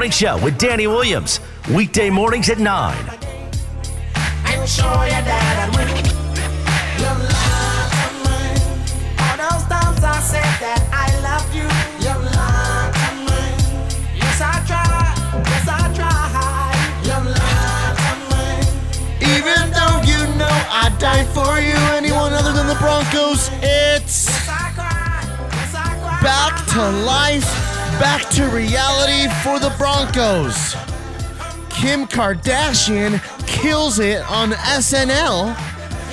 The Smile High Morning Show with Danny Williams. Weekday mornings at 9. I'm sure your dad would win. Your love of mine. All those times I said that I love you. Your love of mine. Yes, I try. Yes, I try. Your love of mine. Even though you know I died for you, anyone other than the Broncos, it's Yes, I cry. Yes, I cry. back to life, back to reality for the Broncos. Kim Kardashian kills it on SNL,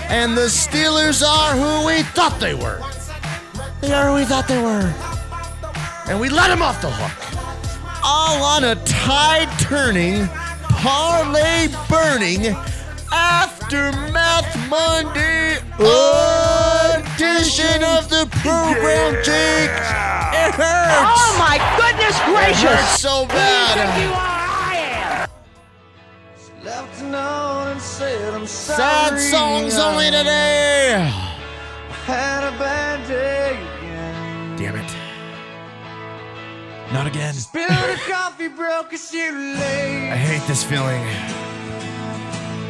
and the Steelers are who we thought they were. They are who we thought they were. And we let them off the hook. All on a tide turning, parlay burning, Aftermath Monday edition of the program, Jake. It hurts. Oh my goodness gracious! It hurts so bad. You are, I am. Left a note and said I'm sorry. Sad songs only today. Had a bad day again. Damn it. Not again. Spilled a coffee, broke a shoelace. I hate this feeling.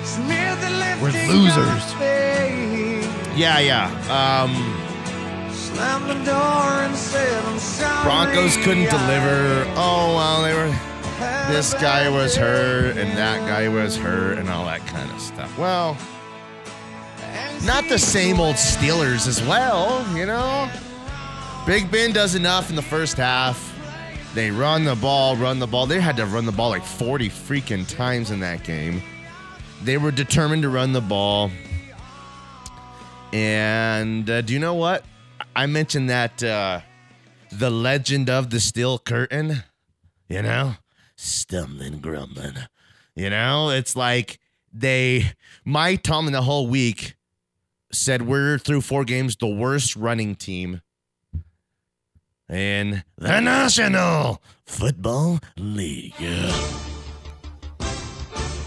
Smeared the We're losers. on his face. Yeah, yeah. Um, Broncos couldn't deliver. Oh well, they were. This guy was hurt, and that guy was hurt, and all that kind of stuff. Well, not the same old Steelers as well, you know. Big Ben does enough in the first half. They run the ball, run the ball. They had to run the ball like 40 freaking times in that game. They were determined to run the ball. And uh, do you know what? I mentioned that uh, the legend of the steel curtain, you know, stumbling, grumbling. You know, it's like they, Mike Tomlin the whole week said we're through four games, the worst running team in the National Football League.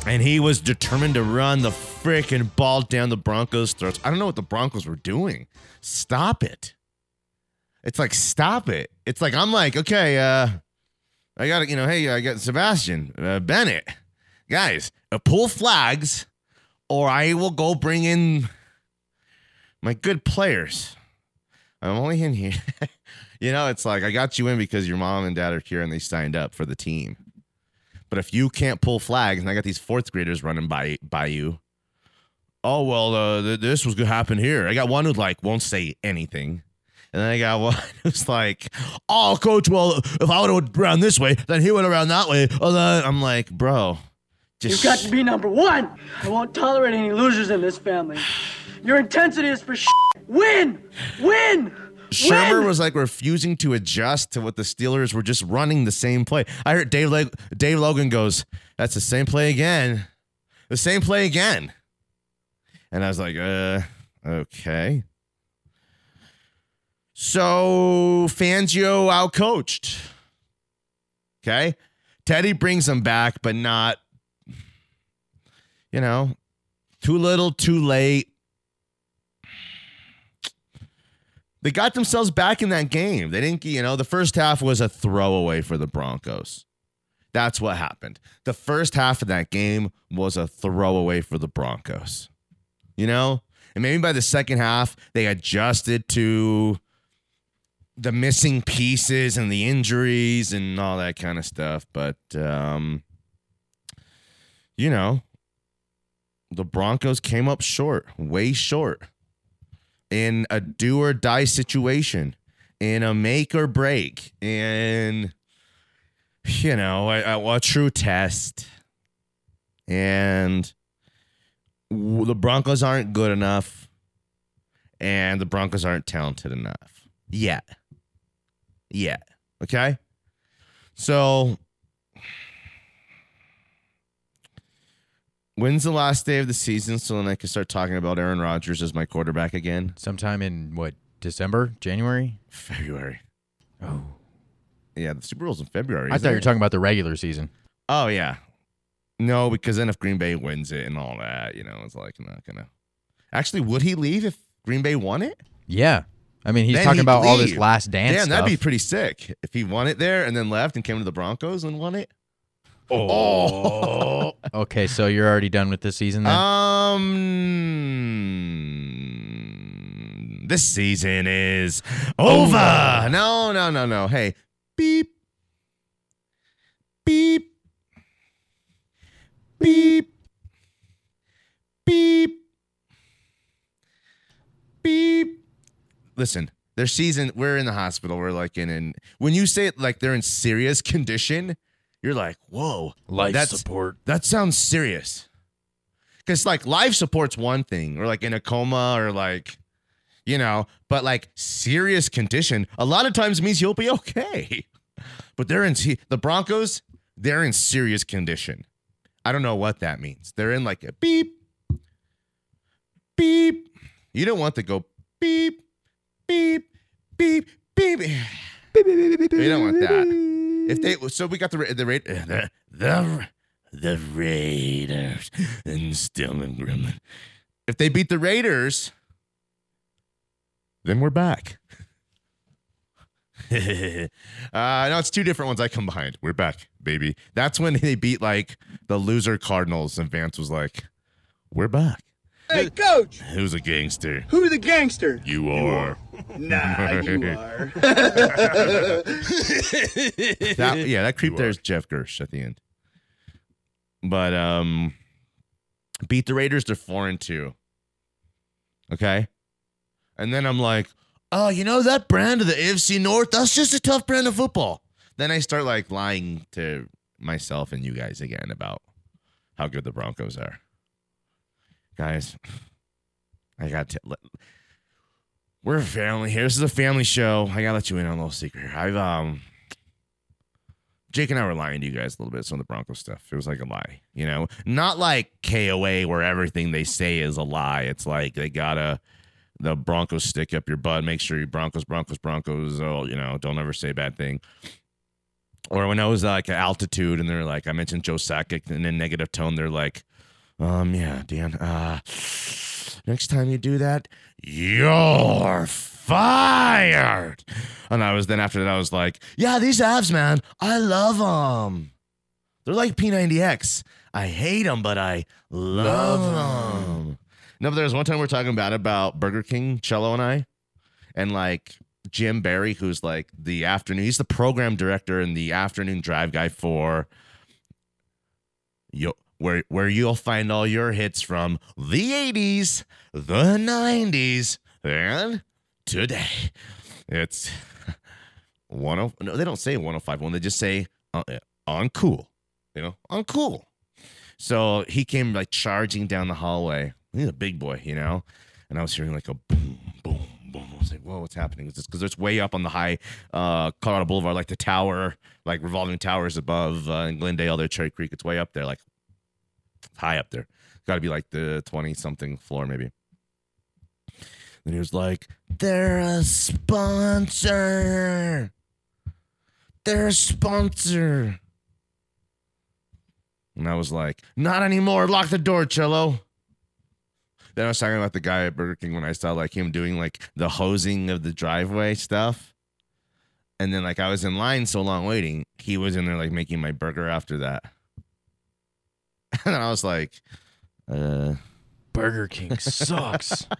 And he was determined to run the freaking ball down the Broncos' throats. I don't know what the Broncos were doing. Stop it. It's like, stop it. It's like, I'm like, okay, uh, I got, you know, hey, I got Sebastian, uh, Bennett. Guys, uh, pull flags or I will go bring in my good players. I'm only in here. you know, it's like I got you in because your mom and dad are here and they signed up for the team. But if you can't pull flags, and I got these fourth graders running by by you, oh well, uh, th- this was gonna happen here. I got one who like won't say anything, and then I got one who's like, "Oh, coach, well, if I would have ran this way, then he would have that way." Oh, then I'm like, bro, just You've got to be number one. I won't tolerate any losers in this family. Your intensity is for sh- win, win. Shurmur win. was like refusing to adjust to what the Steelers were just running the same play. I heard Dave Leg- Dave Logan goes, "That's the same play again, the same play again," and I was like, "Uh, okay." So Fangio outcoached. Okay, Teddy brings him back, but not, you know, too little, too late. they got themselves back in that game. They didn't, you know, the first half was a throwaway for the Broncos. That's what happened. The first half of that game was a throwaway for the Broncos. You know? And maybe by the second half, they adjusted to the missing pieces and the injuries and all that kind of stuff. But, um, you know, the Broncos came up short, way short in a do or die situation, in a make or break, in you know a, a, a true test, and the Broncos aren't good enough, and the Broncos aren't talented enough yet. Yet, okay. So, when's the last day of the season so then I can start talking about Aaron Rodgers as my quarterback again? Sometime in what, December, January? February. Oh. Yeah, the Super Bowl's in February. I thought you were talking about the regular season. Oh yeah. No, because then if Green Bay wins it and all that, you know, it's like I'm not gonna. Actually, would he leave if Green Bay won it? Yeah. I mean, he's Then talking he'd about all this last dance Damn, that'd be pretty sick if he won it there and then left and came to the Broncos and won it. Oh. okay, so you're already done with this season then? Um, this season is over. No, no, no, no. Hey, beep, beep, beep, beep, Listen, their season. We're in the hospital. We're like in, in when you say it like they're in serious condition, you're like, whoa, Life that's- support. That sounds serious. Because like life support's one thing, or like in a coma, or like, you know, but like serious condition, a lot of times means you'll be okay. But they're in the Broncos, they're in serious condition. I don't know what that means. They're in like a beep, beep. You don't want to go beep, beep, beep, beep. You don't want that. If they so we got the the Ra- the the, the Raiders and Stillman Gremlin. If they beat the Raiders, then we're back. uh, no, it's two different ones I combined. We're back, baby. That's when they beat like the loser Cardinals, and Vance was like, "We're back." Hey, coach, Who's a gangster? who the gangster? You are. Nah, you are. that yeah, that creep there is Jeff Gersh at the end. But um beat the Raiders, they're four and two. Okay. And then I'm like, oh, you know that brand of the AFC North? That's just a tough brand of football. Then I start like lying to myself and you guys again about how good the Broncos are. Guys, I got to let we're a family here. This is a family show. I gotta let you in on a little secret here. I've um Jake and I were lying to you guys a little bit some of the Broncos stuff. It was like a lie, you know? Not like KOA where everything they say is a lie. It's like they gotta the Broncos stick up your butt, make sure you Broncos, Broncos, Broncos, oh, you know, don't ever say a bad thing. Or when I was like at altitude and they're like, I mentioned Joe Sakic in a negative tone, they're like, um, yeah, Dan, uh, next time you do that, you're fired. And I was then after that, I was like, yeah, these abs, man, I love them. They're like P90X. I hate them, but I love them. No, but there was one time we are talking about about Burger King, Cello and I, and like Jim Barry, who's like the afternoon, he's the program director and the afternoon drive guy for you where where you'll find all your hits from the 80s, the 90s, and today. It's one oh no, they don't say 105 they just say uh, on cool. You know, on cool. So he came like charging down the hallway. He's a big boy, you know? And I was hearing like a boom, boom, boom. I was like, whoa, what's happening? It's because it's way up on the high uh, Colorado Boulevard, like the tower, like revolving towers above uh, in Glendale, there, Cherry Creek. It's way up there, like high up there. Got to be like the 20 something floor, maybe. And he was like, they're a sponsor. They're a sponsor. And I was like, not anymore. Lock the door, Cello. Then I was talking about the guy at Burger King when I saw like him doing like the hosing of the driveway stuff. And then like I was in line so long waiting, he was in there like making my burger after that. And I was like, uh Burger King sucks.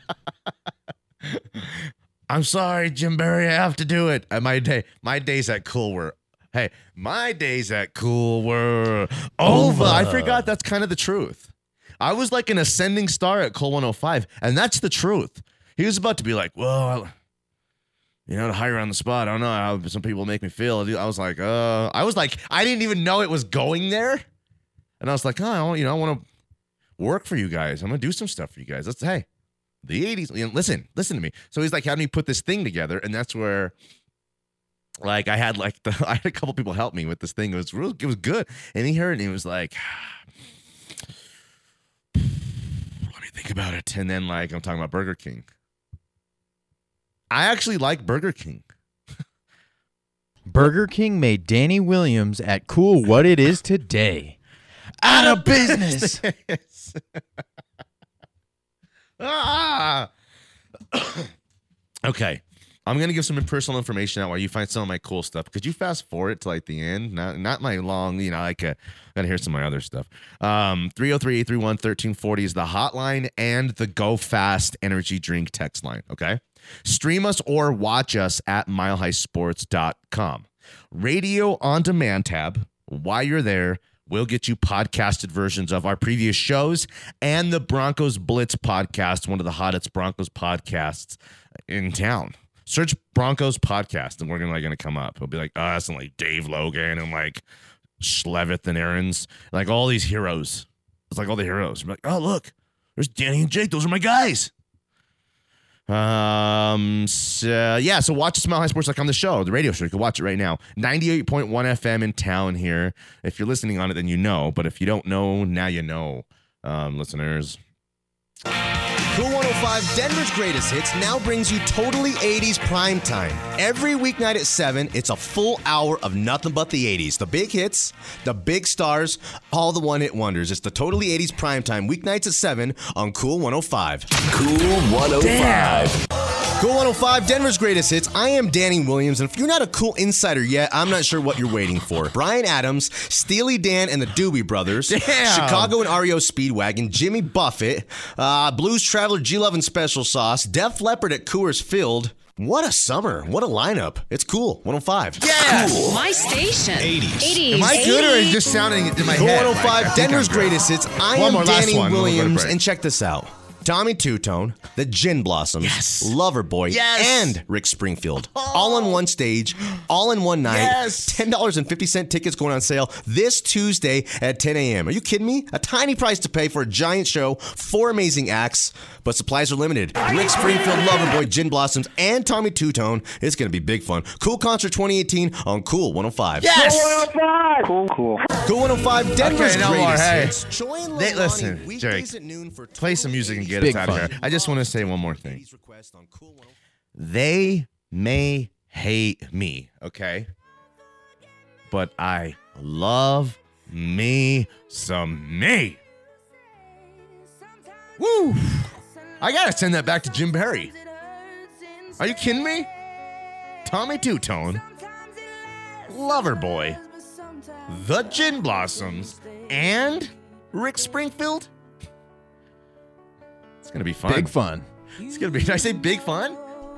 I'm sorry, Jim Barry, I have to do it. Uh, my day my days at Cool were hey, my days at Cool were over. I forgot that's kind of the truth. I was like an ascending star at Cool 105, and that's the truth. He was about to be like, well, you know, to hire on the spot. I don't know how some people make me feel. I was like, uh, I was like, I didn't even know it was going there. And I was like, oh, you know, I want to work for you guys. I'm to do some stuff for you guys. Let's, hey, the 80s. You know, listen, listen to me. So he's like, having me put this thing together. And that's where, like, I had like, the, I had a couple people help me with this thing. It was real, it was good. And he heard and he was like, let me think about it. And then, like, I'm talking about Burger King. I actually like Burger King. Burger King made Danny Williams at Cool what it is today. Out of business. ah! okay. I'm gonna give some personal information out while you find some of my cool stuff. Could you fast forward to like the end? Not not my long, you know, like uh, gotta hear some of my other stuff. Um 303-831-1340 is the hotline and the Go Fast energy drink text line. Okay. Stream us or watch us at milehighsports.com. Radio on demand tab. While you're there, we'll get you podcasted versions of our previous shows and the Broncos Blitz podcast, one of the hottest Broncos podcasts in town. Search Broncos podcast, and we're gonna like gonna come up. It'll be like us and like Dave Logan and like Schlereth and Aaron's, like all these heroes. It's like all the heroes. We're like, oh look, there's Danny and Jake. Those are my guys. Um. So, yeah. So watch Smile High Sports like on the show, the radio show. You can watch it right now. Ninety-eight point one FM in town here. If you're listening on it, then you know. But if you don't know, now you know, um, listeners. Cool 105 Denver's greatest hits now brings you totally 80s prime time. Every weeknight at 7, it's a full hour of nothing but the 80s. The big hits, the big stars, all the one hit wonders. It's the totally 80s prime time weeknights at 7 on Cool 105. Cool 105. Cool 105, Denver's greatest hits. I am Danny Williams, and if you're not a cool insider yet, I'm not sure what you're waiting for. Bryan Adams, Steely Dan and the Doobie Brothers, Damn. Chicago and REO Speedwagon, Jimmy Buffett, uh, Blues Traveler G Love and Special Sauce, Def Leppard at Coors Field. What a summer. What a lineup. It's cool. 105. Yeah. My station. 80s. 80s. Am I good or is it just sounding in my Cool head? 105, Like, I think Denver's greatest hits. I One am more, Danny one, then we'll go to Williams, and check this out. Tommy Tutone, the Gin Blossoms, Yes. Loverboy, Yes. and Rick Springfield. Oh. All on one stage, all in one night. Yes. $10.50 tickets going on sale this Tuesday at 10 a.m. Are you kidding me? A tiny price to pay for a giant show, four amazing acts, but supplies are limited. Rick Springfield, Loverboy, Gin Blossoms, and Tommy Tutone. It's going to be big fun. Cool Concert 2018 on Cool 105. Yes. Cool, 105! cool. Cool Cool 105, Denver's Okay, no more, greatest hey. hits. Joy and They- listen, weekdays Jake, at noon for Play some music and get Big us out of here. I just want to say one more thing. Please on Cool 105. They may hate me, okay? But I love me some me. Woo! I gotta send that back to Jim Barry. Are you kidding me? Tommy Tutone, Lover Boy, The Gin Blossoms, and Rick Springfield. It's gonna be fun. Big fun. It's gonna be. Did I say big fun?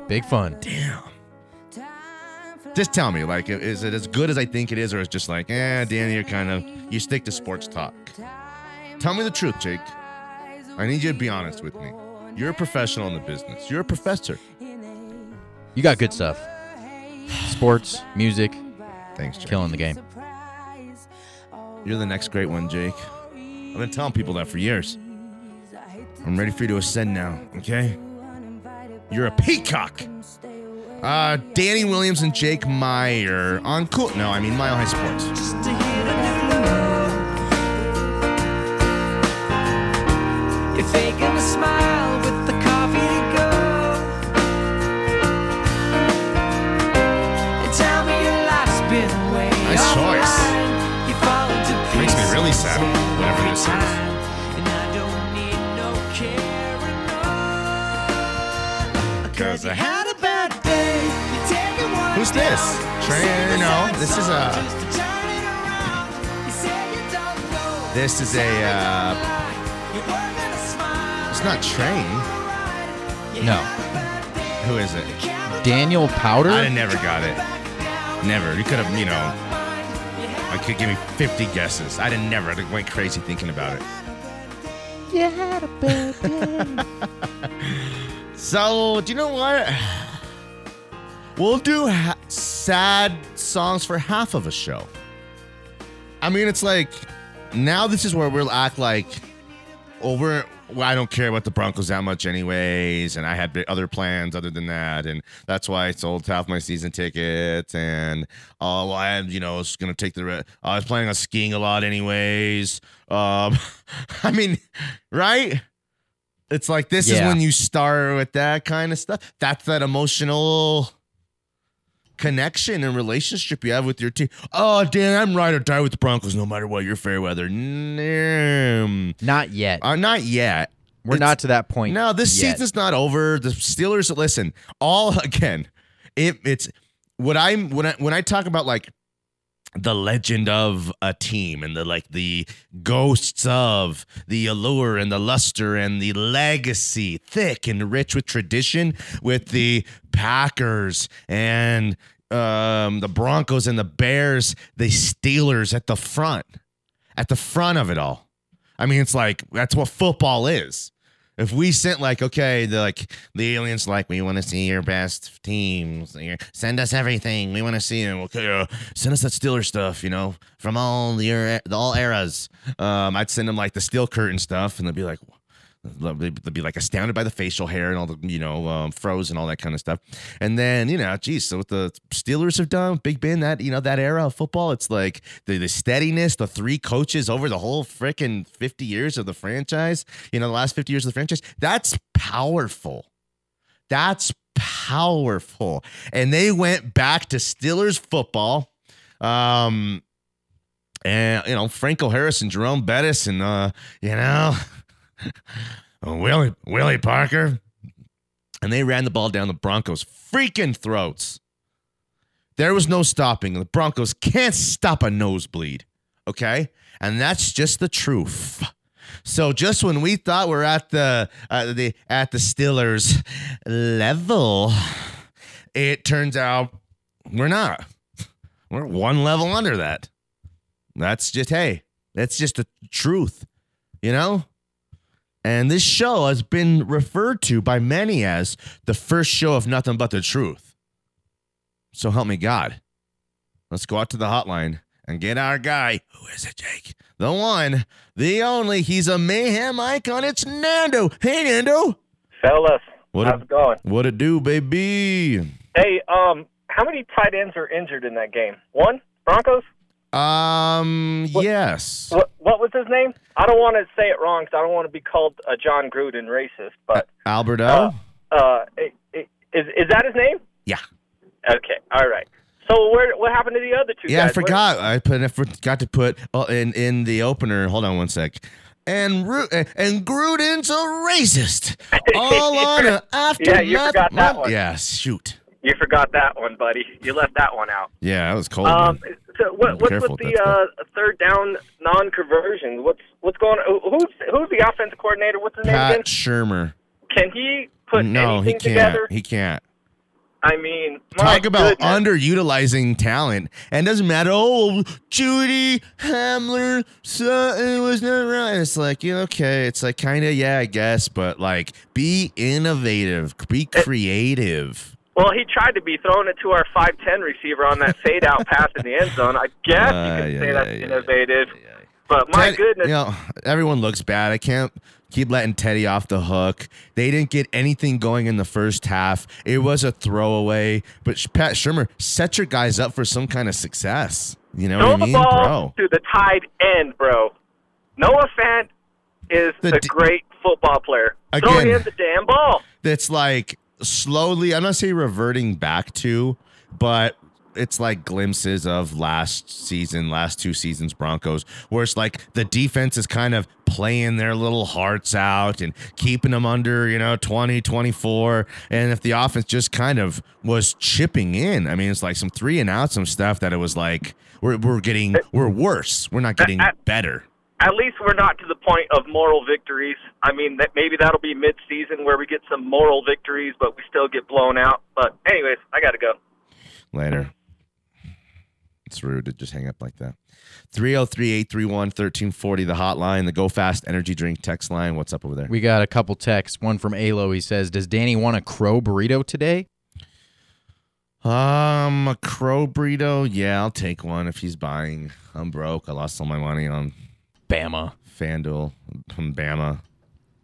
Big fun. Damn. Just tell me, like, is it as good as I think it is, or is it just like, eh, Danny, you're kind of you stick to sports talk. Tell me the truth, Jake. I need you to be honest with me. You're a professional in the business. You're a professor. You got good stuff. Sports, music, Thanks, Jake. killing the game. You're the next great one, Jake. I've been telling people that for years. I'm ready for you to ascend now, okay? You're a peacock. Uh, Danny Williams and Jake Meyer on cool. No, I mean Mile High Sports. You're faking a smile this? down. Trey- You say no, this is a- just to turn it around. You say you don't know. This is a, uh, You're working a smile. it's not Train. No. Who is it? Daniel Powter? I never got it. Never. You could have, you know, I could give me 50 guesses. I'd have never I went crazy thinking about it. So, do you know what? We'll do ha- sad songs for half of a show. I mean, it's like now this is where we'll act like over. Well, I don't care about the Broncos that much, anyways, and I had other plans other than that, and that's why I sold half my season tickets. And oh, well, I you know was gonna take the. Re- I was planning on skiing a lot, anyways. Um, I mean, right? It's like this is when you start with that kind of stuff. That's that emotional connection and relationship you have with your team. Oh, Dan, I'm ride or die with the Broncos no matter what. You're fair weather. Mm, Not yet. uh, not yet. We're It's- not to that point. No, this yet. season's not over. The Steelers, listen, all again. it it's what I'm when I when I talk about like the legend of a team and the like the ghosts of the allure and the luster and the legacy thick and rich with tradition with the Packers and um the Broncos and the Bears the Steelers at the front at the front of it all I mean it's like that's what football is if we sent like, okay, the like the aliens like, we want to see your best teams. Send us everything. We want to see them. Okay, uh, send us that Steeler stuff. You know, from all the all eras. Um, I'd send them like the steel curtain stuff, and they'd be like. They'd be like astounded by the facial hair and all the you know um, froze and all that kind of stuff, and then you know, geez, so what the Steelers have done, Big Ben, that you know that era of football, it's like the, the steadiness, the three coaches over the whole freaking fifty years of the franchise, you know, the last fifty years of the franchise, that's powerful. That's powerful. And they went back to Steelers football. Um, and you know, Franco Harris and Jerome Bettis and uh, you know, Willie Willie Parker. And they ran the ball down the Broncos' freaking throats. There was no stopping. The Broncos can't stop a nosebleed. Okay? And that's just the truth. So just when we thought we're at the uh, the at the Steelers level, it turns out we're not. We're one level under that. That's just hey, that's just the truth, you know. And this show has been referred to by many as the first show of nothing but the truth. So help me God. Let's go out to the hotline and get our guy. Who is it, Jake? The one, the only. He's a mayhem icon. It's Nando. Hey, Nando. Fellas, What how's a- it going? What it do, baby? Hey, um, how many tight ends are injured in that game? One? Broncos? Um, yes. What What was his name? I don't want to say it wrong because I don't want to be called a Jon Gruden racist. But Alberto? uh, i- i- is is that his name? yeah. Okay, all right. So where what happened to the other two? Yeah, I guys? Where- forgot. I put I forgot to put uh, in in the opener. Hold on one sec. And Ru- and Gruden's a racist. All on a aftermath. Yeah, you forgot that one. Yeah, shoot. You forgot that one, buddy. You left that one out. Yeah, that was cold. Um, so what, what's with the uh, third down non-conversion? What's what's going on? Who's who's the offensive coordinator? What's his name again? Pat Shurmur. Can he put No, he anything can't. together? He can't. I mean, my Talk about goodness. underutilizing talent. And it doesn't matter. Oh, Jeudy Hamler Sutton was not right. It's like, yeah, okay. It's like kind of, yeah, I guess. But like, be innovative, be creative. Well, he tried to be throwing it to our five ten receiver on that fade out pass in the end zone. I guess Uh, you could yeah, say yeah, that's yeah, innovative. But my Ted- goodness, You know, everyone looks bad. I can't keep letting Teddy off the hook. They didn't get anything going in the first half. It was a throwaway. But Pat Shurmur, set your guys up for some kind of success. You know throw what I the mean, ball bro? to the tight end, bro. Noah Fant is The a d- great football player. Throw him the damn ball. That's like slowly. I'm not saying reverting back to, but it's like glimpses of last season, last two seasons Broncos, where it's like the defense is kind of playing their little hearts out and keeping them under, you know, 20, 24. And if the offense just kind of was chipping in, I mean, it's like some three and out, some stuff that it was like, we're, we're getting, we're worse. We're not getting better. At least we're not to the point of moral victories. I mean, that maybe that'll be mid-season where we get some moral victories, but we still get blown out. But anyways, I got to go. Later. It's rude to just hang up like that. 303 831 1340, the hotline, the Go Fast Energy Drink text line. What's up over there? We got a couple texts. One from Alo. He says, "Does Danny want a crow burrito today?" Um, a crow burrito. Yeah, I'll take one if he's buying. I'm broke. I lost all my money on Bama. FanDuel from Bama.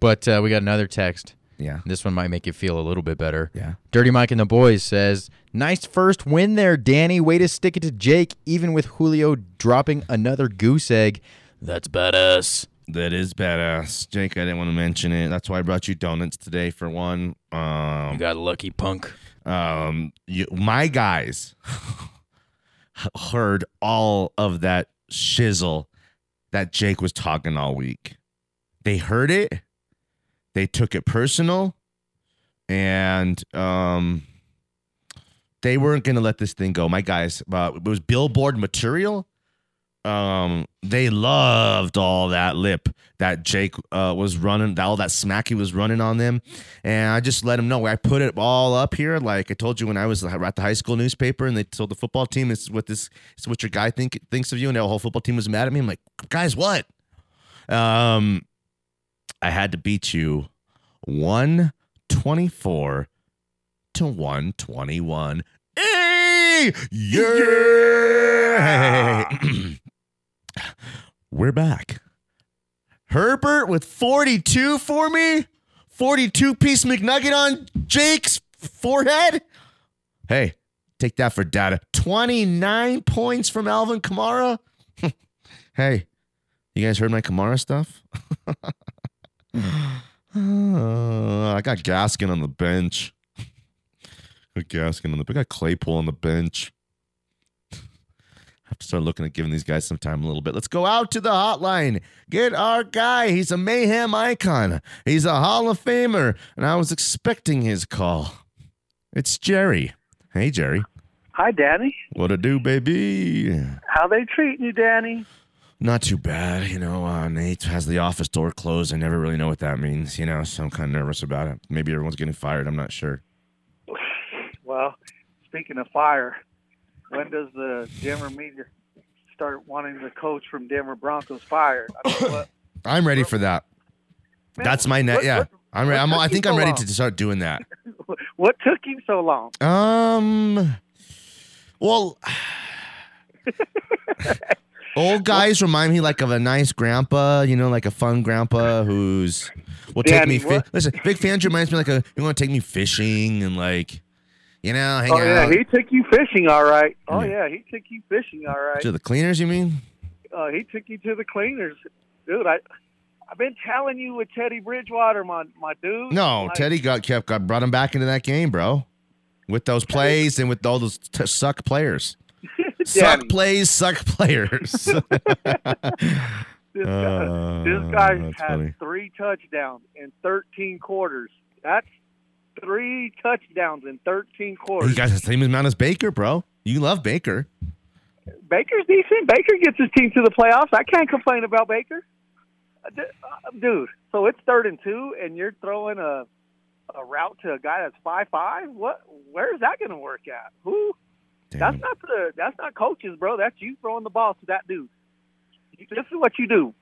But uh, we got another text. Yeah. This one might make you feel a little bit better. Yeah. Dirty Mike and the boys says, "Nice first win there, Danny. Way to stick it to Jake, even with Julio dropping another goose egg. That's badass." That is badass. Jake, I didn't want to mention it. That's why I brought you donuts today for one. Um, You got a lucky punk. um you, my guys heard all of that shizzle that Jake was talking all week. They heard it. They took it personal and um they weren't going to let this thing go. My guys, uh, it was billboard material. Um, they loved all that lip that Jake uh, was running, all that smack he was running on them, and I just let him know. I put it all up here, like I told you when I was at the high school newspaper, and they told the football team, "It's what this, it's what your guy think thinks of you," and the whole football team was mad at me. I'm like, guys, what? Um, I had to beat you, one twenty four to 121. Hey! Yeah! We're back. Herbert with 42 for me. 42 piece McNugget on Jake's forehead. Hey, take that for data. 29 points from Alvin Kamara. hey, you guys heard my Kamara stuff? Uh, I got Gaskin on the bench. Gaskin on the. I got Claypool on the bench. Start looking at giving these guys some time a little bit. Let's go out to the hotline. Get our guy. He's a mayhem icon. He's a Hall of Famer, and I was expecting his call. It's Jerry. Hey, Jerry. Hi, Danny. What to do, baby? How they treating you, Danny? Not too bad, you know. Uh, Nate has the office door closed. I never really know what that means, you know. So I'm kind of nervous about it. Maybe everyone's getting fired. I'm not sure. Well, speaking of fire, when does the Denver media start wanting the coach from Denver Broncos fired? I mean, I'm ready for that. Man, That's my net. Yeah, what- I'm. Re- I'm. I think so I'm ready long? to start doing that. what took you so long? Um. Well, old guys remind me like of a nice grandpa. You know, like a fun grandpa who's will take me. Fi- listen, Big Fangio reminds me like a. You want to take me fishing and like, you know, hang Oh yeah, he took you fishing, all right. Oh Yeah. yeah, he took you fishing, all right. to the cleaners. You mean? Uh, he took you to the cleaners, dude. I, I've been telling you with Teddy Bridgewater, my my dude. No, like, Teddy got kept got brought him back into that game, bro. With those plays and with all those t- suck players. Suck plays, suck players. This guy, Uh, this guy funny. three touchdowns in 13 quarters. That's three touchdowns in 13 quarters. he got the same amount as Baker, bro. You love Baker. Baker's decent. Baker gets his team to the playoffs. I can't complain about Baker. Uh, uh, Dude, so it's third and two, and you're throwing a a route to a guy that's five five. What? Where's that going to work at? Who? That's not the. That's not coaches, bro. That's you throwing the ball to that dude. This is what you do.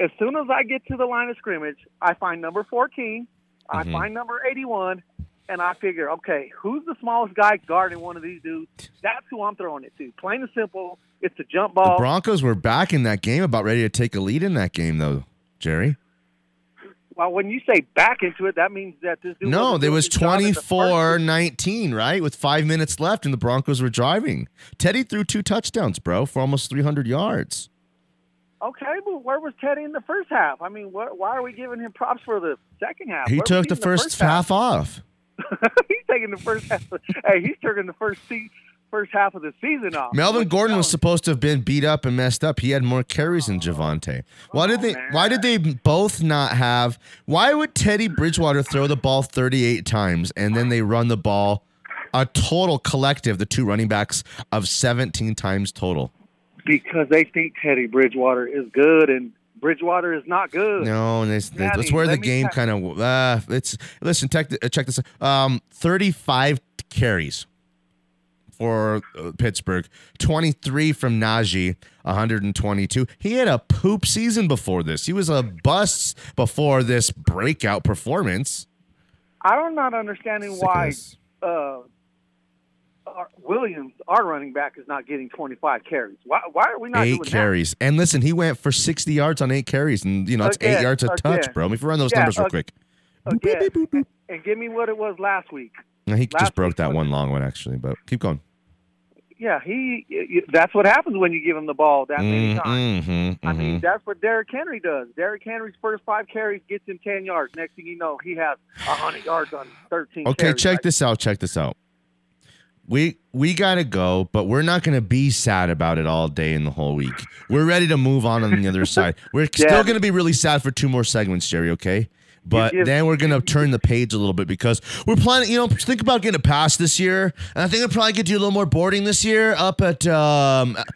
As soon as I get to the line of scrimmage, I find number 14, I Mhm. find number 81, and I figure, okay, who's the smallest guy guarding one of these dudes? That's who I'm throwing it to. Plain and simple. It's a jump ball. The. Broncos were back in that game, about ready to take a lead in that game, though, Jerry. well, when you say back into it, that means that this dude. No, there was his job in the 24 19, right? With five minutes left, and the Broncos were driving. Teddy threw two touchdowns, bro, for almost 300 yards. Okay, but where was Teddy in the first half? I mean, wh- why are we giving him props for the second half? He Where took the in first half off. he's taking the first half. hey, he's taking the first se- first half of the season off. Melvin Gordon was supposed to have been beat up and messed up. He had more carries than oh, Javonte. Why did they? Oh. Why did they both not have? Why would Teddy Bridgewater throw the ball 38 times and then they run the ball a total collective, the two running backs of 17 times total? Because they think Teddy Bridgewater is good and Bridgewater is not good. No, and it's, Daddy, that's where the game kind of. Uh, it's listen. Check, check this. Um, 35 carries for uh, Pittsburgh, 23 from Najee, 122. He had a poop season before this. He was a bust before this breakout performance. I'm not understanding Sick of why uh, our, Williams, our running back, is not getting 25 carries. Why, why are we not Eight carries, and listen, he went for 60 yards on eight carries, and you know it's eight yards a touch, again. bro. Let me run those Yeah, numbers real quick. that? Boop, boop, boop. and give me what it was last week. No, he Last just broke that one long one actually, but keep going. Yeah, he. That's what happens when you give him the ball that many times. Mm-hmm, I mean, that's what Derrick Henry does. Derrick Henry's first five carries gets him 10 yards. Next thing you know, he has 100 yards on 13 Okay, carries. check Like, this out. Check this out. We we gotta go, but we're not gonna be sad about it all day and the whole week. We're ready to move on on the other side. We're still gonna be really sad for two more segments, Jerry. Okay. But give- then we're gonna turn the page a little bit because we're planning. You know, think about getting a pass this year, and I think I'll probably get you a little more boarding this year up at. Um,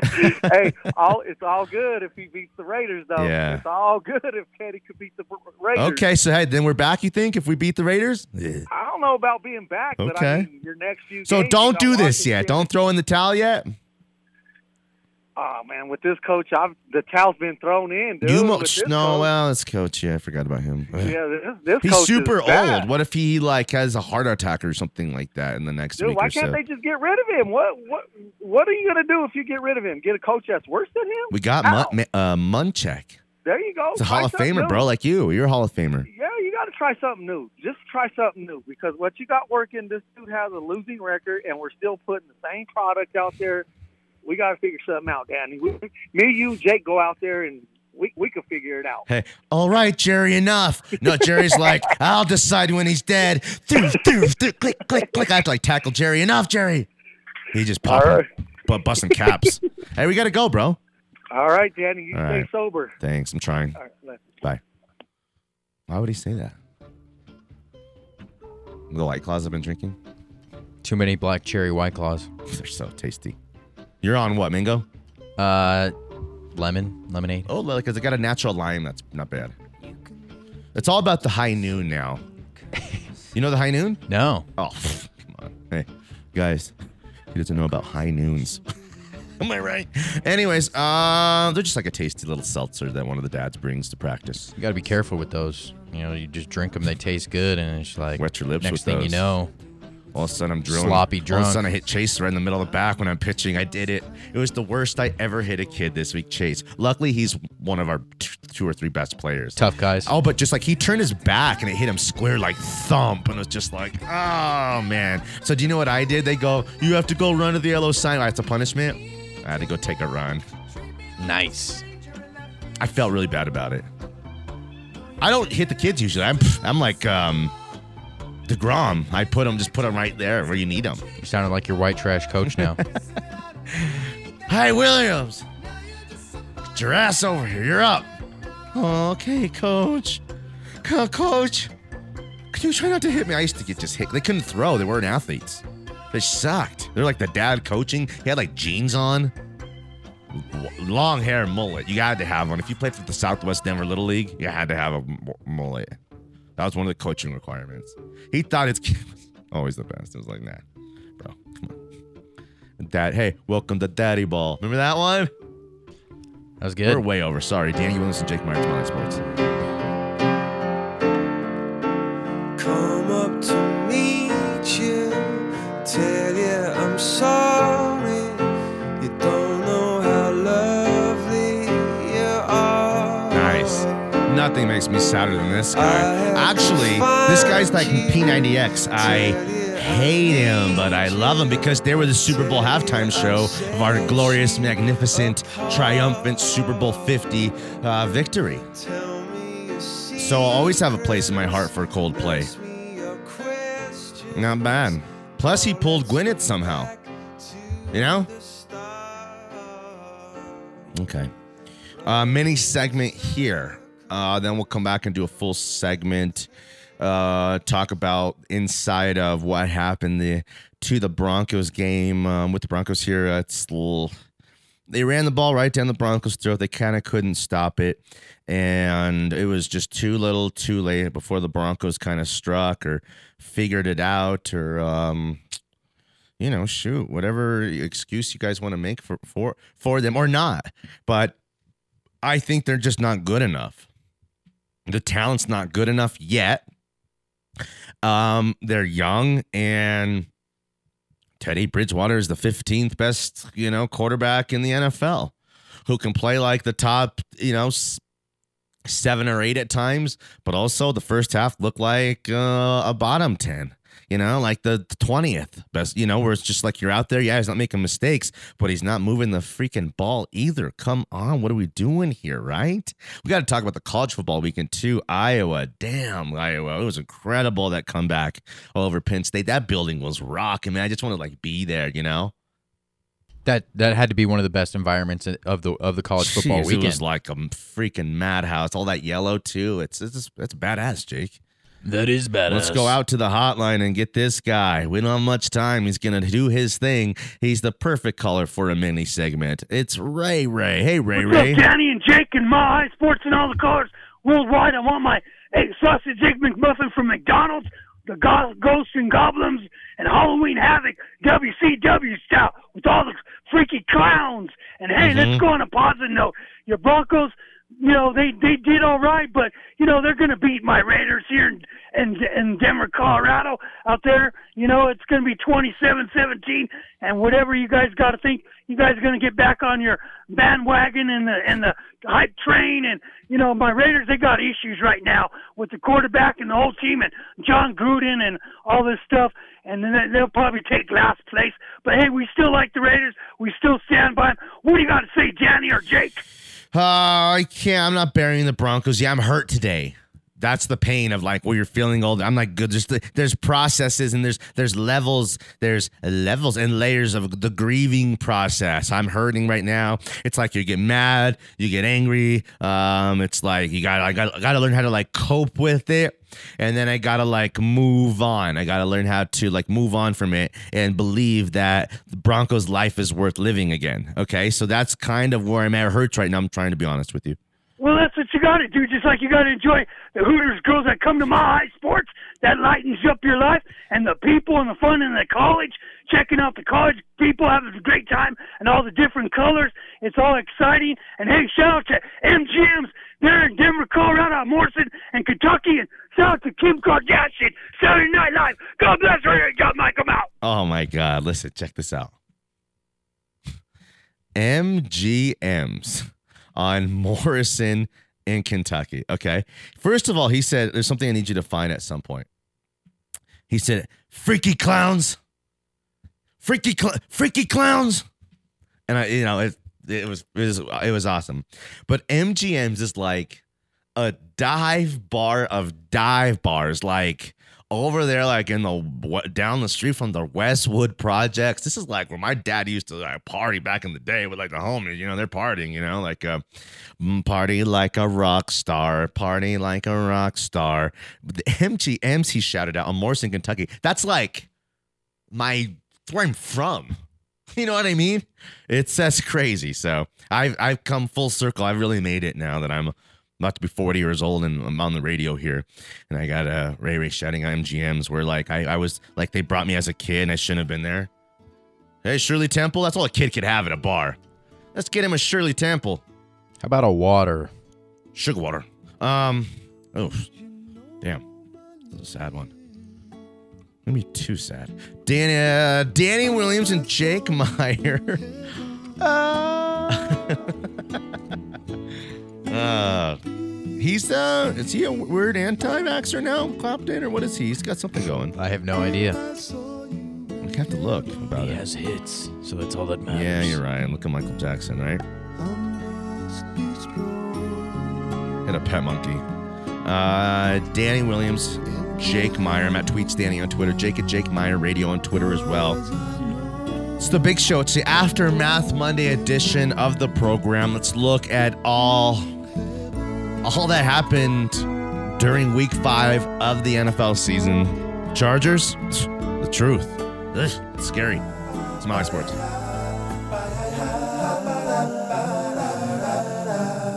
hey, all it's all good if he beats the Raiders, though. Yeah. It's all good if Teddy could beat the Raiders. okay, so hey, then we're back. You think if we beat the Raiders? I don't know about being back, but Okay. I mean, your next few. So don't do this yet. Don't throw in the towel yet. Oh man, with this coach, I've the towel's been thrown in, dude. you mo- no, coach. well, it's coach. Yeah, I forgot about him. yeah, this, this He's coach is super old. What if he like has a heart attack or something like that in the next Dude, week why can't so? they just get rid of him? What what what are you gonna do if you get rid of him? Get a coach that's worse than him? we got? Mun- uh, Munchak. There you go. It's a Try Hall of Famer, new. bro, like you. You're a Hall of Famer. Yeah, you got to try something new. Just try something new because what you got working, this dude has a losing record, and we're still putting the same product out there. We got to figure something out, Danny. We, me, you, Jake, go out there and we we can figure it out. Hey, all right, Jerry, enough. No, Jerry's like, I'll decide when he's dead. Click, click, click. I have to like tackle Jerry. Enough, Jerry. He just popping, All right. but busting caps. hey, we got to go, bro. All right, Danny, you All stay right. sober. Thanks. I'm trying. All right, let- Bye. Why would he say that? The White Claws I've been drinking? Too many black cherry white claws. They're so tasty. You're on what, Mingo? Uh, lemon, lemonade. Oh, because it got a natural lime. That's not bad. It's all about the high noon now. You know the high noon? No. Oh, come on. Hey, guys, he doesn't know about high noons. Am I right? Anyways, uh, they're just like a tasty little seltzer that one of the dads brings to practice. You got to be careful with those. You know, you just drink them; they taste good, and it's like Wet your lips next with thing you know, All of a sudden, I'm drilling. Sloppy drunk. All of a sudden, I hit Chase right in the middle of the back when I'm pitching. I did it. It was the worst I ever hit a kid this week, Chase. Luckily, he's one of our t- two or three best players. tough guys. Oh, but just like he turned his back and it hit him square like thump, and it was just like, oh man. So do you know what I did? They go, you have to go run to the yellow sign. That's a punishment. I had to go take a run. Nice. I felt really bad about it. I don't hit the kids usually. I'm I'm like um, Degrom. I put them just put them right there where you need them. You sounded like your white trash coach now. Hi Williams, get your ass over here. You're up. Okay, coach. Coach, could you try not to hit me? I used to get just hit. They couldn't throw. They weren't athletes. They sucked. They're like the dad coaching. He had like jeans on, long hair, mullet. You had to have one. If you played for the Southwest Denver Little League, you had to have a mullet. That was one of the coaching requirements. He thought his kid was always the best. It was like, nah, bro, come on. Dad, hey, welcome to Daddy Ball. Remember that one? That was good. We're way over. Sorry, Danny Williams and Jake Myers, Molly Sports. Come up to meet you, tell you I'm sorry. Nothing makes me sadder than this guy. Actually, this guy's like P90X. I hate him, but I love him because they were the Super Bowl halftime show of our glorious, magnificent, triumphant Super Bowl 50 uh, victory. So I'll always have a place in my heart for Coldplay. Not bad. Plus, he pulled Gwyneth somehow. You know? Okay. Uh, mini segment here. Uh, then we'll come back and do a full segment. Uh, talk about inside of what happened the, to the Broncos game um, with the Broncos here. It's little, they ran the ball right down the Broncos' throat. They kind of couldn't stop it, and it was just too little, too late before the Broncos kind of struck or figured it out or um, you know, shoot, whatever excuse you guys want to make for for for them or not. But I think they're just not good enough. The talent's not good enough yet. Um, they're young and Teddy Bridgewater is the 15th best, you know, quarterback in the NFL who can play like the top, you know, seven or eight at times, but also the first half looked like uh, a bottom 10. You know, like the 20th best, you know, where it's just like you're out there. Yeah, he's not making mistakes, but he's not moving the freaking ball either. Come on. What are we doing here, right? We got to talk about the college football weekend too. Iowa. Damn, Iowa. It was incredible that comeback over Penn State. That building was rocking, man. I just want to like be there, you know? That that had to be one of the best environments of the of the college football Jeez, weekend. It was like a freaking madhouse. All that yellow too. It's it's it's badass, Jake. That is badass. Let's go out to the hotline and get this guy. We don't have much time. He's gonna do his thing. He's the perfect color for a mini segment. It's Ray Ray. Hey Ray What's Ray. up, Danny and Jake and Mile High Sports and all the cars worldwide? I want my egg sausage egg McMuffin from McDonald's, the go- Ghosts and Goblins, and Halloween Havoc WCW style with all the freaky clowns. And hey, let's mm-hmm. go on a positive note. Your Broncos, you know, they they did all right, but you know they're going to beat my Raiders here in, in in Denver, Colorado. Out there, you know, it's going to be 27-17, and whatever you guys got to think, you guys are going to get back on your bandwagon and the and the hype train. And you know, my Raiders they got issues right now with the quarterback and the whole team and Jon Gruden and all this stuff. And then they- they'll probably take last place. But hey, we still like the Raiders. We still stand by them. What do you got to say, Danny or Jake? Oh, I can't. I'm not burying the Broncos. Yeah, I'm hurt today. That's the pain of like, well, you're feeling old. I'm like, good. There's there's processes and there's there's levels, there's levels and layers of the grieving process. I'm hurting right now. It's like you get mad, you get angry. Um, it's like you got I got I got to learn how to like cope with it, and then I gotta like move on. I gotta learn how to like move on from it and believe that Broncos' life is worth living again. Okay, so that's kind of where I'm at. It hurts right now. I'm trying to be honest with you. Well, that's what you got to do. Just like you got to enjoy the Hooters girls that come to Mile High Sports. That lightens up your life, and the people and the fun in the college. Checking out the college people having a great time and all the different colors. It's all exciting. And hey, shout out to MGM's there in Denver, Colorado, Morrison, and Kentucky. And shout out to Kim Kardashian, Saturday Night Live. God bless her. Got Michael out. Oh my God. Listen, check this out. MGMs on Morrison in Kentucky. Okay. First of all, he said, there's something I need you to find at some point. He said, freaky clowns. Freaky, cl- freaky clowns. And I, you know, it, it was, it was, it was awesome. But MGM's is like a dive bar of dive bars. Like, over there, like in the down the street from the Westwood projects. This is like where my dad used to like party back in the day with like the homies. You know, they're partying. You know, like uh, mm, party like a rock star, party like a rock star. The MGMs he shouted out on Morrison, Kentucky. That's like my where I'm from. You know what I mean? It's that's crazy. So I've I've come full circle. I've really made it now that I'm about to be 40 years old and I'm on the radio here. And I got uh, Ray Ray shouting at MGMs where like I, I was like they brought me as a kid and I shouldn't have been there. Hey, Shirley Temple, that's all a kid could have at a bar. Let's get him a Shirley Temple. How about a water? Sugar water. Um, oh, damn. That's a sad one. Maybe too sad. Danny, uh, Danny Williams and Jake Meyer. uh, he's uh, is he a weird anti-vaxxer now, Clapton, or what is he? He's got something going. I have no idea. We have to look about it. He it. has hits, so that's all that matters. Yeah, you're right. Look at Michael Jackson, right? Hit a pet monkey. Uh, Danny Williams, Jake Meyer. I'm at Tweets Danny on Twitter. Jake at Jake Meyer Radio on Twitter as well. It's the big show. It's the Aftermath Monday edition of the program. Let's look at all all that happened during Week Five of the NFL season. Chargers, the truth. Ugh, it's scary. It's my sports.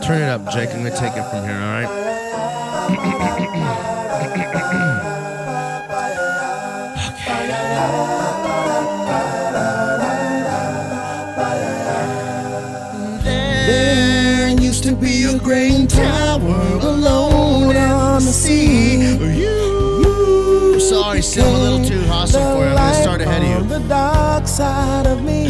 Turn it up, Jake. I'm gonna take it from here. All right. There used to be a great tower dark side of me.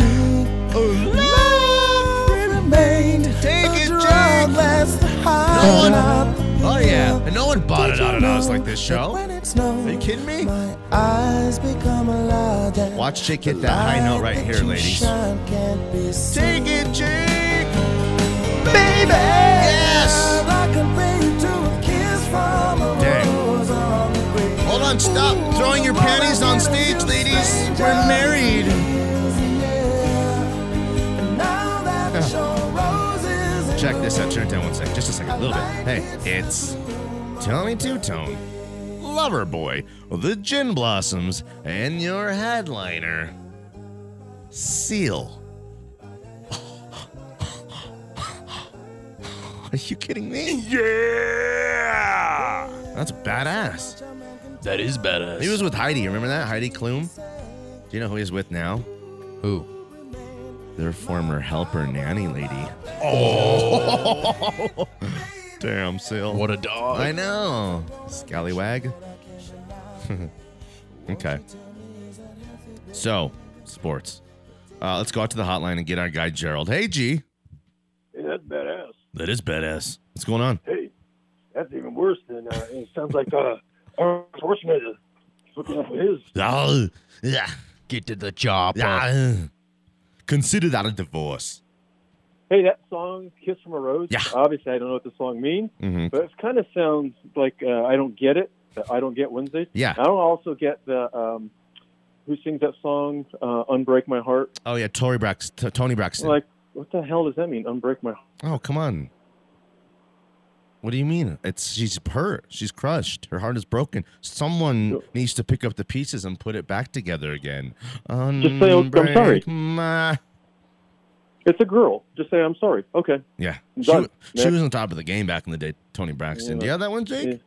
Oh, Love remained Take a it, drug Jake. that's the No high one- Oh yeah, and no one bought Did it out of us like this show. When it snows, Are you kidding me? My eyes become a lie that Watch Jake hit that high note right here, ladies. shine can't be seen. Take it, Jake. Baby, Yes. On, stop throwing your panties on stage, ladies. We're married. Check this out. Turn it down one second. Just a second. A little bit. Hey, it's Tommy Tutone, Lover Boy, the Gin Blossoms, and your headliner, Seal. Are you kidding me? Yeah. That's badass. That is badass. He was with Heidi. Remember that? Heidi Klum? Do you know who he's with now? Who? Their former helper nanny lady. Oh. Damn, Seal. What a dog. I know. Scallywag. okay. So, sports. Uh, let's go out to the hotline and get our guy Gerald. Hey, G. Hey, that's badass. That is badass. What's going on? Hey, that's even worse than uh, it sounds like uh, Arnold Schwarzenegger hooking up with his. Oh, yeah. Get to the job. Yeah. Consider that a divorce. Hey, that song "Kiss from a Rose." Yeah. Obviously, I don't know what the song means, Mhm. but it kind of sounds like uh, I don't get it. I don't get Wednesday. Yeah. I don't also get the um, who sings that song uh, "Unbreak My Heart." Oh, yeah. Tori Brax- T- Toni Braxton. Like, what the hell does that mean? Unbreak my heart. Oh, come on. What do you mean? It's she's hurt. She's crushed. Her heart is broken. Someone needs to pick up the pieces and put it back together again. Just say, "I'm sorry." My- It's a girl. Just say I'm sorry. Okay. Yeah, she, she was on top of the game back in the day. Toni Braxton. Do you have that one, Jake?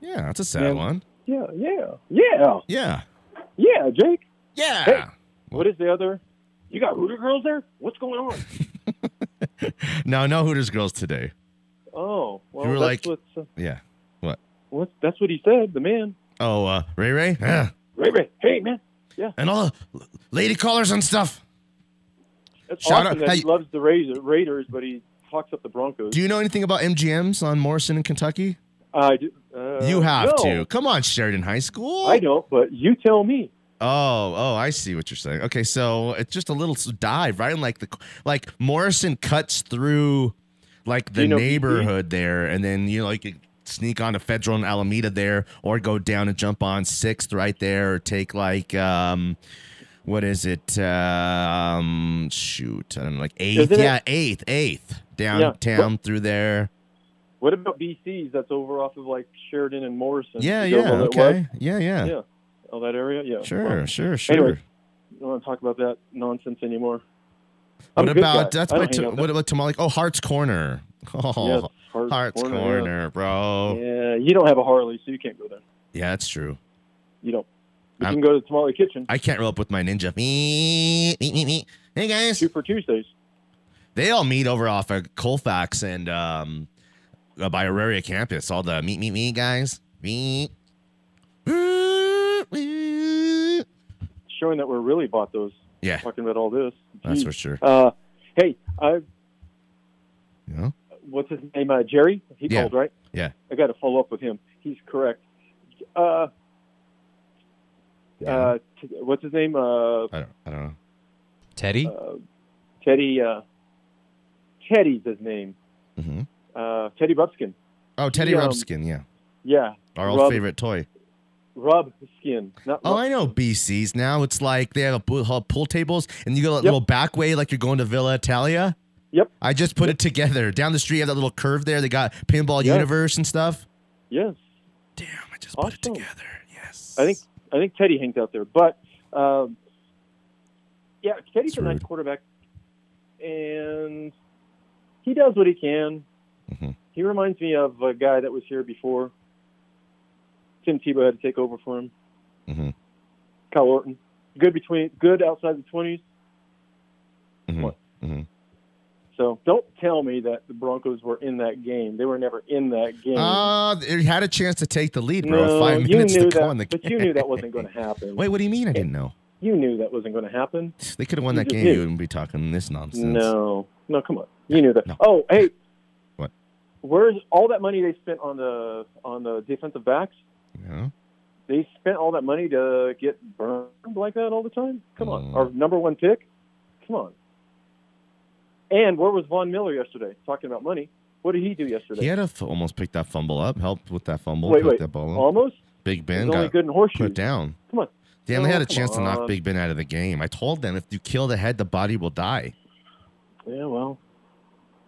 Yeah, that's a sad Yeah. one. Yeah, yeah, yeah, Yeah, yeah, Jake. yeah. Hey, what is the other? You got Hooter girls there? What's going on? No, no Hooters girls today. Oh, well, You were that's like- what's, uh, Yeah. What? what, that's what he said, the man. Oh, uh, Ray Ray. Yeah. Ray Ray, hey, man. Yeah. And all the lady callers and stuff. It's Shout awesome out- that he loves the Raiders, but he talks up the Broncos. Do you know anything about MGMs on Morrison in Kentucky? I do. Uh, you have no, to. Come on, Sheridan High School. I don't, but you tell me. Oh, oh, I see what you're saying. Okay, so it's just a little dive, right? Like the like Morrison cuts through like the you know neighborhood there, and then you know could sneak onto Federal and Alameda there, or go down and jump on Sixth right there, or take like um, what is it? Um, shoot, I don't know, like eighth, it- yeah, eighth, eighth downtown through there. What about BC's? That's over off of like Sheridan and Morrison. Yeah, You yeah, okay, yeah, yeah, yeah. All that area, yeah. Sure, Well, sure, sure. Anyway, I don't want to talk about that nonsense anymore. I'm What about guy. that's by t- what about Tamale? Oh, Hearts Corner. Oh, Yes, Hearts Hearts Corner, Corner, yeah. bro. Yeah, you don't have a Harley, so you can't go there. Yeah, that's true. You don't. You I'm- can go to the Tamale Kitchen. I can't roll up with my ninja. Me, me, me, me. Hey guys. Two for Tuesdays. They all meet over off of Colfax and um uh, by Auraria campus. All the meet, meet, me guys. Meet. Showing that we're really bought those. Yeah. Talking about all this. That's for sure. Uh, hey, I. Yeah. What's his name? Uh, Jerry. He Yeah. called, right? Yeah. I got to follow up with him. He's correct. Uh, uh, t- what's his name? Uh, I don't. I don't know. Teddy. uh, Teddy. Uh, Teddy's his name. hmm Uh, Teddy Ruxpin. Oh, Teddy He, um, Ruxpin. Yeah, Yeah. our old Rub- favorite toy. Rub the skin. Not Oh, rub- I know BC's now. It's like they have a pool, pool tables, and you go a Yep. little back way, like you're going to Villa Italia. Yep. I just put it together. Down the street, you have that little curve there. They got Pinball Yeah. Universe and stuff. Yes. Damn, I just awesome. put it together. Yes. I think I think Teddy hangs out there, but um, yeah, Teddy's a nice quarterback, and he does what he can. Mhm. He reminds me of a guy that was here before. Tim Tebow had to take over for him. hmm Kyle Orton, good between, good outside the twenties. hmm What? hmm So don't tell me that the Broncos were in that game. They were never in that game. Uh, they had a chance to take the lead, bro. no, Five minutes to go that, in the but you knew that wasn't going to happen. Wait, what do you mean? I didn't know. You knew that wasn't going to happen. They could have won You that game. knew. You wouldn't be talking this nonsense. No, no, come on. You knew that. No. Oh, hey. What? Where's all that money they spent on the on the defensive backs? Yeah. They spent all that money to get burned like that all the time. Come on, Mm. our number one pick. Come on. And where was Von Miller yesterday? Talking about money. What did he do yesterday? He had to f- almost pick that fumble up, helped with that fumble, wait, wait. that ball up. Almost. Big Ben got good in horseshoes. put down. Come on. Damn, they had a chance to knock. Big Ben out of the game. I told them if you kill the head, the body will die. Yeah, well,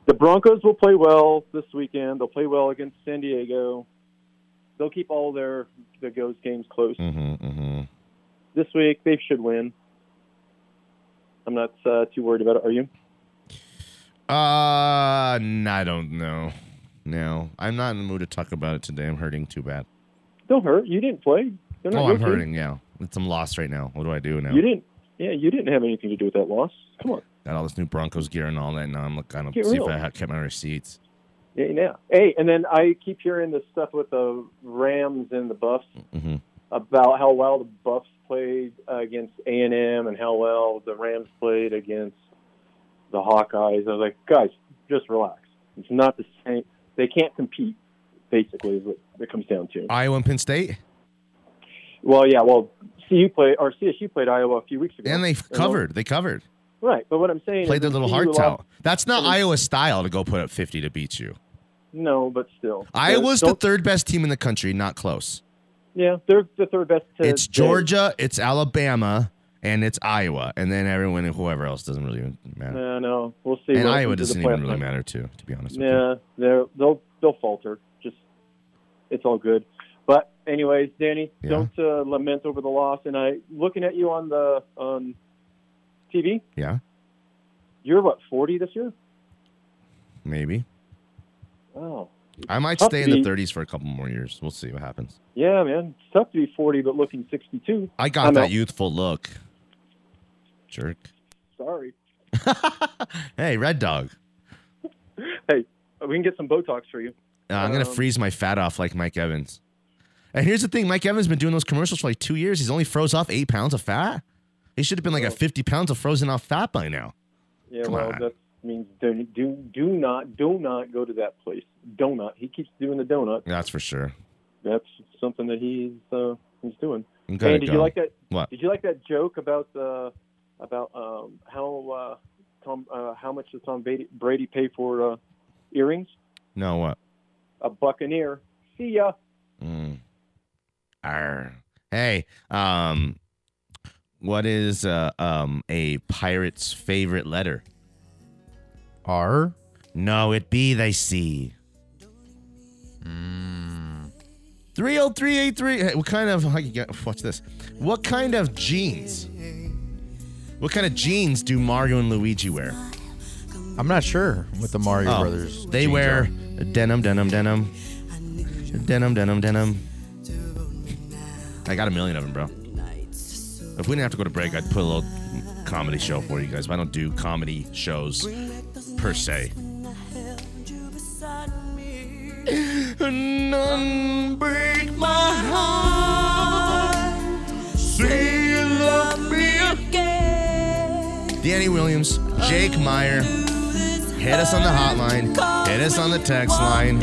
The Broncos will play well this weekend. They'll play well against San Diego. They'll keep all their the ghost games close. Mm-hmm, mm-hmm. This week they should win. I'm not uh, too worried about it. Are you? Uh, I don't know. No, I'm not in the mood to talk about it today. I'm hurting too bad. Don't hurt. You didn't play. Oh, I'm team. hurting. Yeah, it's I'm lost right now. What do I do now? You didn't. Yeah, you didn't have anything to do with that loss. Come on. Got all this new Broncos gear and all that. Now I'm looking kind of see real. if I kept my receipts. Yeah, yeah. Hey, and then I keep hearing this stuff with the Rams and the Buffs Mhm. about how well the Buffs played uh, against A and M and how well the Rams played against the Hawkeyes. I was like, guys, just relax. It's not the same. They can't compete. Basically, is what it comes down to. Iowa and Penn State, Well, yeah. Well, CU played or CSU played Iowa a few weeks ago, and they covered. They covered. Right, but what I'm saying is Played their little hearts out. That's not Iowa style to go put up 50 to beat you. No, but still, Iowa's the third best team in the country, not close. Yeah, they're the third best. To It's Georgia, it's Alabama, and it's Iowa, and then everyone, whoever else, doesn't really matter. No, no, we'll see. and Iowa doesn't even really matter too, to be honest. with you. Yeah, they're they'll they'll falter. Just it's all good. But anyways, Danny, Yeah. don't uh, lament over the loss. And I looking at you on the on TV. Yeah, You're what forty this year? maybe. Oh, I might stay to in the be- 30s for a couple more years. We'll see what happens. yeah, man. It's tough to be forty but looking sixty-two. I got I'm that out. youthful look. Jerk. Sorry. Hey, Red Dog. Hey, we can get some Botox for you. Uh, I'm gonna Um, freeze my fat off like Mike Evans. And here's the thing: Mike Evans been doing those commercials for like two years. He's only froze off eight pounds of fat. He should have been like Oh. at 50 pounds of frozen off fat by now. Yeah, Come well, on. that means do, do do not do not go to that place. Donut. He keeps doing the donut. That's for sure. That's something that he's uh, he's doing. Hey, did you like that? What? Did you like that joke about uh, about um, how uh, Tom uh, how much does Tom Brady, Brady pay for uh, earrings? No, what? A buccaneer. See ya. Mm. Arr. Hey, um, what is uh, um a pirate's favorite letter? R. No, it be they see. Mm. Three oh three eight three. Hey, what kind of? Watch this. What kind of jeans? What kind of jeans do Mario and Luigi wear? I'm not sure what the Mario Oh, Brothers. They wear are. denim, denim, denim, denim, denim, denim. I got a million of them, bro. If we didn't have to go to break, I'd put a little comedy show for you guys. But I don't do comedy shows per se. None break my heart. Say you love me again. Danny Williams, Jake Meyer. Hit us on the hotline. Hit us on the text line.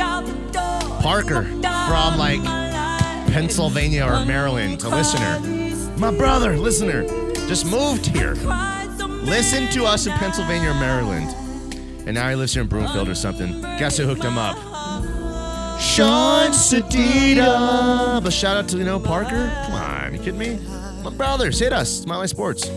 Parker from like Pennsylvania or Maryland, a listener. My brother, listener, just moved here. Listen to us in Pennsylvania or Maryland. And now he lives here in Broomfield or something. Guess who hooked him up? Sean Sedita. But shout out to, you know, Parker. Come on, you kidding me? My brothers, hit us. Smiley Sports.